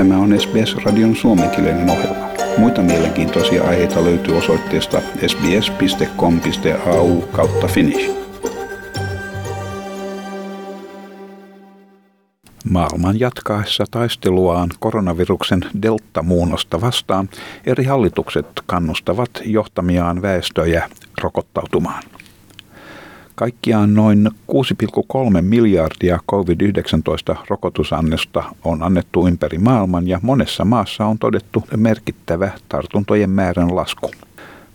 Tämä on SBS-radion suomenkielinen ohjelma. Muita mielenkiintoisia aiheita löytyy osoitteesta sbs.com.au kautta finnish. Maailman jatkaessa taisteluaan koronaviruksen delta-muunnosta vastaan eri hallitukset kannustavat johtamiaan väestöjä rokottautumaan. Kaikkiaan noin 6,3 miljardia COVID-19 rokotusannosta on annettu ympäri maailman ja monessa maassa on todettu merkittävä tartuntojen määrän lasku.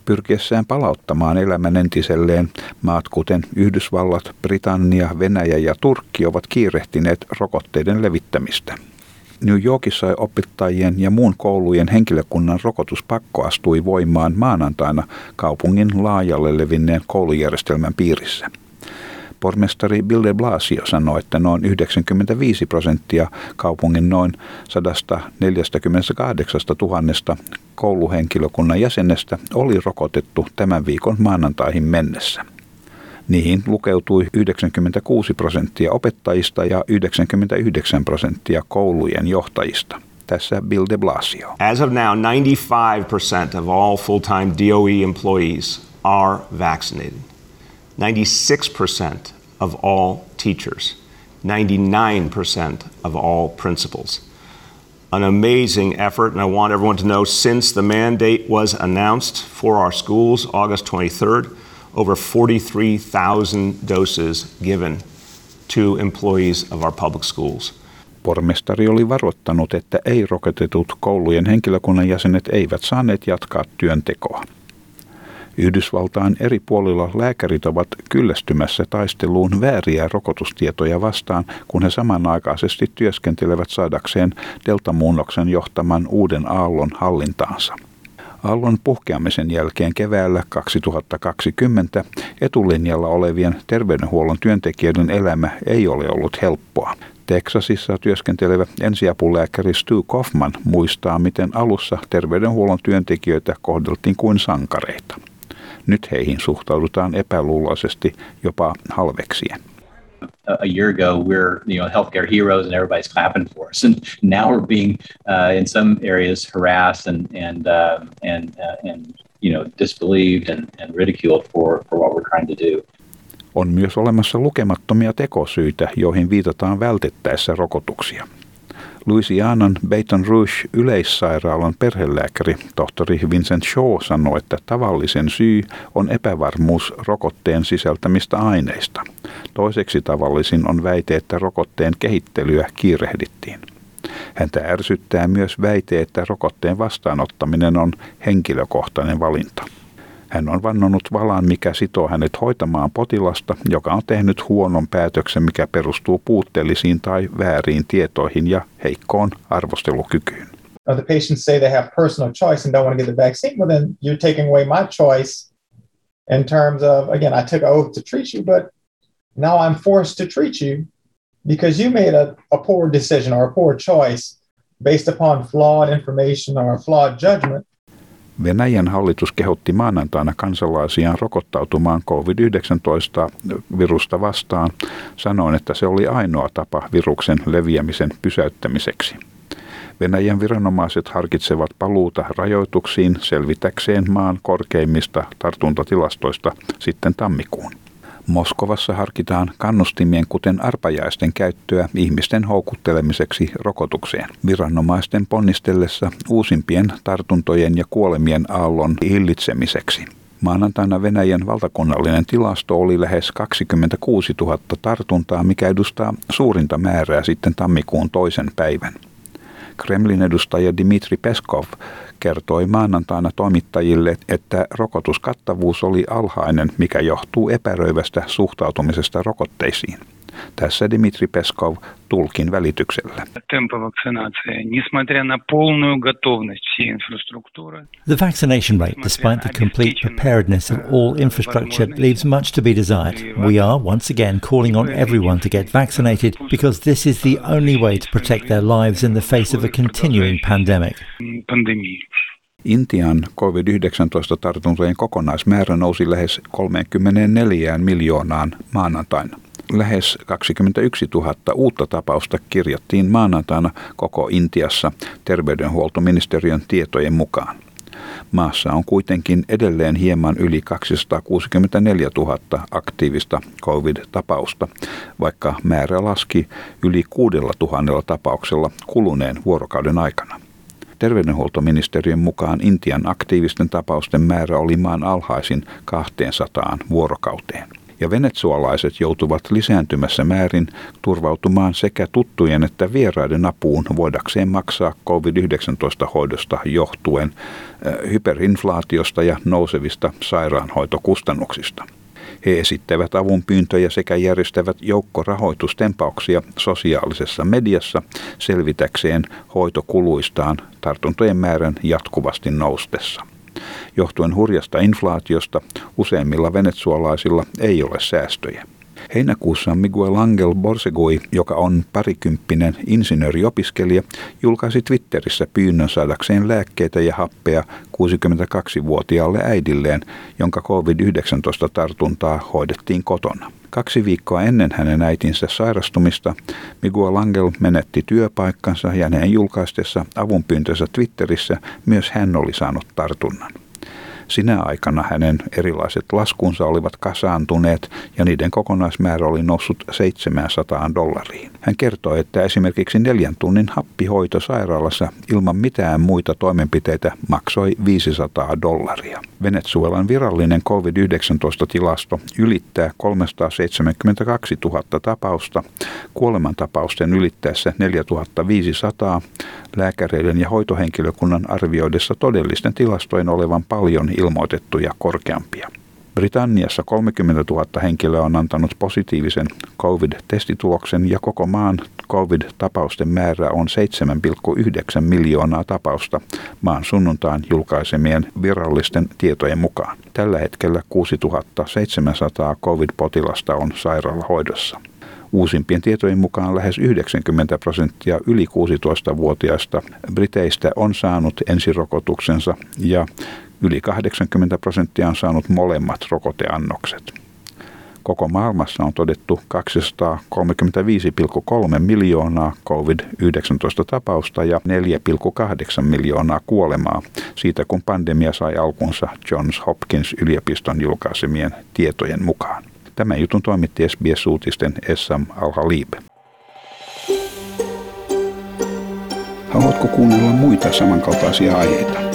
Pyrkiessään palauttamaan elämän entiselleen maat kuten Yhdysvallat, Britannia, Venäjä ja Turkki ovat kiirehtineet rokotteiden levittämistä. New Yorkissa opettajien ja muun koulujen henkilökunnan rokotuspakko astui voimaan maanantaina kaupungin laajalle levinneen koulujärjestelmän piirissä. Pormestari Bill de Blasio sanoi, että noin 95 prosenttia kaupungin noin 148 000 kouluhenkilökunnan jäsenestä oli rokotettu tämän viikon maanantaihin mennessä. Niihin lukeutui 96 prosenttia opettajista ja 99 prosenttia koulujen johtajista. Tässä Bill de Blasio. As of now, 95% of all full-time DOE employees are vaccinated. 96% of all teachers. 99% of all principals. An amazing effort, and I want everyone to know since the mandate was announced for our schools August 23rd, over 43,000 doses given to employees of our public schools. Pormestari oli varoittanut, että ei-rokotetut koulujen henkilökunnan jäsenet eivät saaneet jatkaa työntekoa. Yhdysvaltain eri puolilla lääkärit ovat kyllästymässä taisteluun vääriä rokotustietoja vastaan, kun he samanaikaisesti työskentelevät saadakseen deltamuunnoksen johtaman uuden aallon hallintaansa. Aallon puhkeamisen jälkeen keväällä 2020 etulinjalla olevien terveydenhuollon työntekijöiden elämä ei ole ollut helppoa. Teksasissa työskentelevä ensiapulääkäri Stu Kaufman muistaa, miten alussa terveydenhuollon työntekijöitä kohdeltiin kuin sankareita. Nyt heihin suhtaudutaan epäluuloisesti jopa halveksien. A year ago we're you know healthcare heroes and everybody's clapping for us and now we're being uh, in some areas harassed and and uh, and uh, and you know disbelieved and, and ridiculed for for what we're trying to do on myös olemassa lukemattomia tekosyitä, joihin viitataan vältettäessä rokotuksia. Louisianan Baton Rouge yleissairaalan perhelääkäri tohtori Vincent Shaw sanoi, että tavallisen syy on epävarmuus rokotteen sisältämistä aineista. Toiseksi tavallisin on väite, että rokotteen kehittelyä kiirehdittiin. Häntä ärsyttää myös väite, että rokotteen vastaanottaminen on henkilökohtainen valinta. Hän on vannonut valan, mikä sitoo hänet hoitamaan potilasta, joka on tehnyt huonon päätöksen, mikä perustuu puutteellisiin tai vääriin tietoihin ja heikkoon arvostelukykyyn. Now the patients say they have personal choice and don't want to get the vaccine, well then you're taking away my choice in terms of, again, I took an oath to treat you, but now I'm forced to treat you because you made a, a poor decision or a poor choice based upon flawed information or a flawed judgment. Venäjän hallitus kehotti maanantaina kansalaisiaan rokottautumaan COVID-19-virusta vastaan, sanoen, että se oli ainoa tapa viruksen leviämisen pysäyttämiseksi. Venäjän viranomaiset harkitsevat paluuta rajoituksiin selvitäkseen maan korkeimmista tartuntatilastoista sitten tammikuun. Moskovassa harkitaan kannustimien kuten arpajaisten käyttöä ihmisten houkuttelemiseksi rokotukseen. Viranomaisten ponnistellessa uusimpien tartuntojen ja kuolemien aallon hillitsemiseksi. Maanantaina Venäjän valtakunnallinen tilasto oli lähes 26 000 tartuntaa, mikä edustaa suurinta määrää sitten tammikuun toisen päivän. Kremlin edustaja Dimitri Peskov kertoi maanantaina toimittajille, että rokotuskattavuus oli alhainen, mikä johtuu epäröivästä suhtautumisesta rokotteisiin. Tässä Dimitri Peskov tulkin välityksellä. The vaccination rate, despite the complete preparedness of all infrastructure, leaves much to be desired. We are once again calling on everyone to get vaccinated because this is the only way to protect their lives in the face of a continuing pandemic. Intian COVID-19-tartuntojen kokonaismäärä nousi lähes 34 miljoonaan maanantaina. Lähes 21 000 uutta tapausta kirjattiin maanantaina koko Intiassa terveydenhuoltoministeriön tietojen mukaan. Maassa on kuitenkin edelleen hieman yli 264 000 aktiivista COVID-tapausta, vaikka määrä laski yli 6 000 tapauksella kuluneen vuorokauden aikana. Terveydenhuoltoministeriön mukaan Intian aktiivisten tapausten määrä oli maan alhaisin 200 vuorokauteen ja venezuolaiset joutuvat lisääntymässä määrin turvautumaan sekä tuttujen että vieraiden apuun voidakseen maksaa COVID-19-hoidosta johtuen hyperinflaatiosta ja nousevista sairaanhoitokustannuksista. He esittävät avunpyyntöjä sekä järjestävät joukkorahoitustempauksia sosiaalisessa mediassa selvitäkseen hoitokuluistaan tartuntojen määrän jatkuvasti noustessa. Johtuen hurjasta inflaatiosta useimmilla venezuolaisilla ei ole säästöjä. Heinäkuussa Miguel Angel Borsegui, joka on parikymppinen insinööriopiskelija, julkaisi Twitterissä pyynnön saadakseen lääkkeitä ja happea 62-vuotiaalle äidilleen, jonka COVID-19-tartuntaa hoidettiin kotona. Kaksi viikkoa ennen hänen äitinsä sairastumista Miguel Angel menetti työpaikkansa ja hänen julkaistessa avunpyyntönsä Twitterissä myös hän oli saanut tartunnan. Sinä aikana hänen erilaiset laskunsa olivat kasaantuneet ja niiden kokonaismäärä oli noussut 700 dollariin. Hän kertoi, että esimerkiksi neljän tunnin happihoito sairaalassa ilman mitään muita toimenpiteitä maksoi 500 dollaria. Venezuelan virallinen COVID-19-tilasto ylittää 372 000 tapausta, kuolemantapausten ylittäessä 4500, lääkäreiden ja hoitohenkilökunnan arvioidessa todellisten tilastojen olevan paljon ilmoitettuja korkeampia. Britanniassa 30 000 henkilöä on antanut positiivisen COVID-testituloksen ja koko maan COVID-tapausten määrä on 7,9 miljoonaa tapausta maan sunnuntaan julkaisemien virallisten tietojen mukaan. Tällä hetkellä 6700 COVID-potilasta on sairaalahoidossa. Uusimpien tietojen mukaan lähes 90 prosenttia yli 16-vuotiaista briteistä on saanut ensirokotuksensa ja Yli 80 prosenttia on saanut molemmat rokoteannokset. Koko maailmassa on todettu 235,3 miljoonaa COVID-19-tapausta ja 4,8 miljoonaa kuolemaa siitä, kun pandemia sai alkunsa Johns Hopkins yliopiston julkaisemien tietojen mukaan. Tämän jutun toimitti SBS-uutisten Essam Al-Halib. Haluatko kuunnella muita samankaltaisia aiheita?